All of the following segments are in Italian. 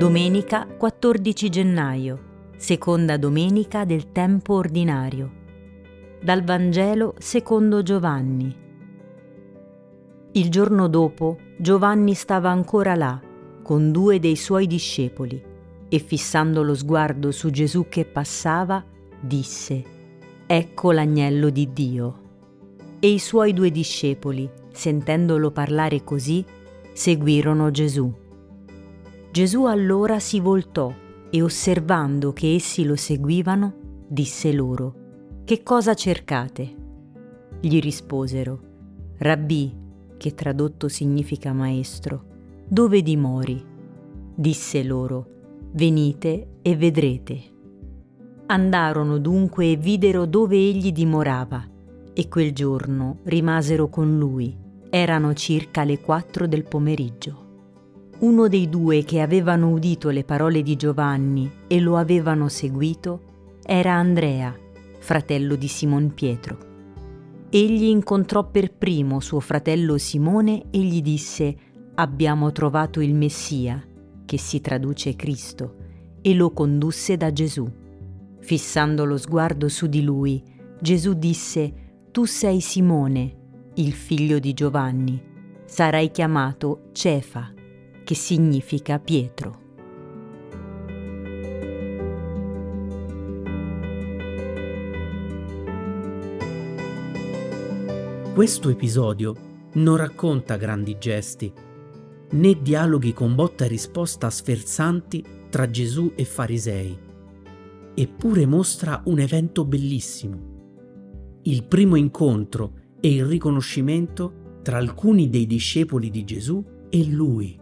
Domenica 14 gennaio, seconda domenica del tempo ordinario. Dal Vangelo secondo Giovanni. Il giorno dopo Giovanni stava ancora là, con due dei suoi discepoli, e fissando lo sguardo su Gesù che passava, disse, Ecco l'agnello di Dio. E i suoi due discepoli, sentendolo parlare così, seguirono Gesù. Gesù allora si voltò e osservando che essi lo seguivano, disse loro, Che cosa cercate? Gli risposero, Rabbì, che tradotto significa maestro, dove dimori? Disse loro, Venite e vedrete. Andarono dunque e videro dove egli dimorava, e quel giorno rimasero con lui. Erano circa le quattro del pomeriggio. Uno dei due che avevano udito le parole di Giovanni e lo avevano seguito era Andrea, fratello di Simon Pietro. Egli incontrò per primo suo fratello Simone e gli disse Abbiamo trovato il Messia, che si traduce Cristo, e lo condusse da Gesù. Fissando lo sguardo su di lui, Gesù disse Tu sei Simone, il figlio di Giovanni, sarai chiamato Cefa che significa Pietro. Questo episodio non racconta grandi gesti, né dialoghi con botta e risposta sferzanti tra Gesù e farisei, eppure mostra un evento bellissimo, il primo incontro e il riconoscimento tra alcuni dei discepoli di Gesù e lui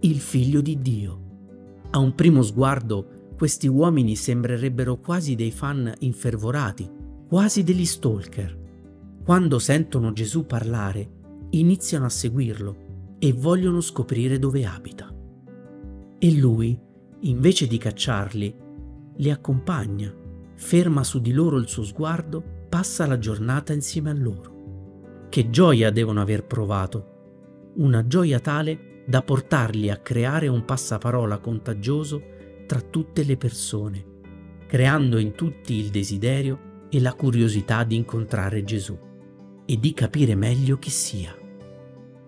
il figlio di Dio. A un primo sguardo questi uomini sembrerebbero quasi dei fan infervorati, quasi degli stalker. Quando sentono Gesù parlare, iniziano a seguirlo e vogliono scoprire dove abita. E lui, invece di cacciarli, li accompagna, ferma su di loro il suo sguardo, passa la giornata insieme a loro. Che gioia devono aver provato, una gioia tale da portarli a creare un passaparola contagioso tra tutte le persone, creando in tutti il desiderio e la curiosità di incontrare Gesù e di capire meglio chi sia.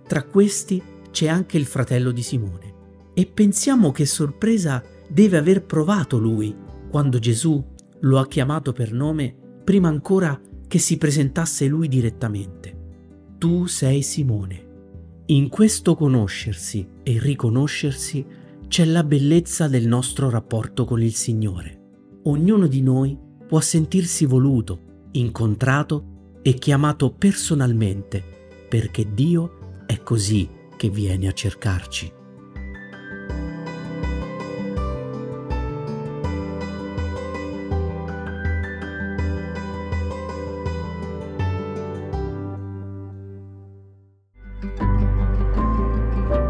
Tra questi c'è anche il fratello di Simone e pensiamo che sorpresa deve aver provato lui quando Gesù lo ha chiamato per nome prima ancora che si presentasse lui direttamente. Tu sei Simone in questo conoscersi e riconoscersi c'è la bellezza del nostro rapporto con il Signore. Ognuno di noi può sentirsi voluto, incontrato e chiamato personalmente, perché Dio è così che viene a cercarci.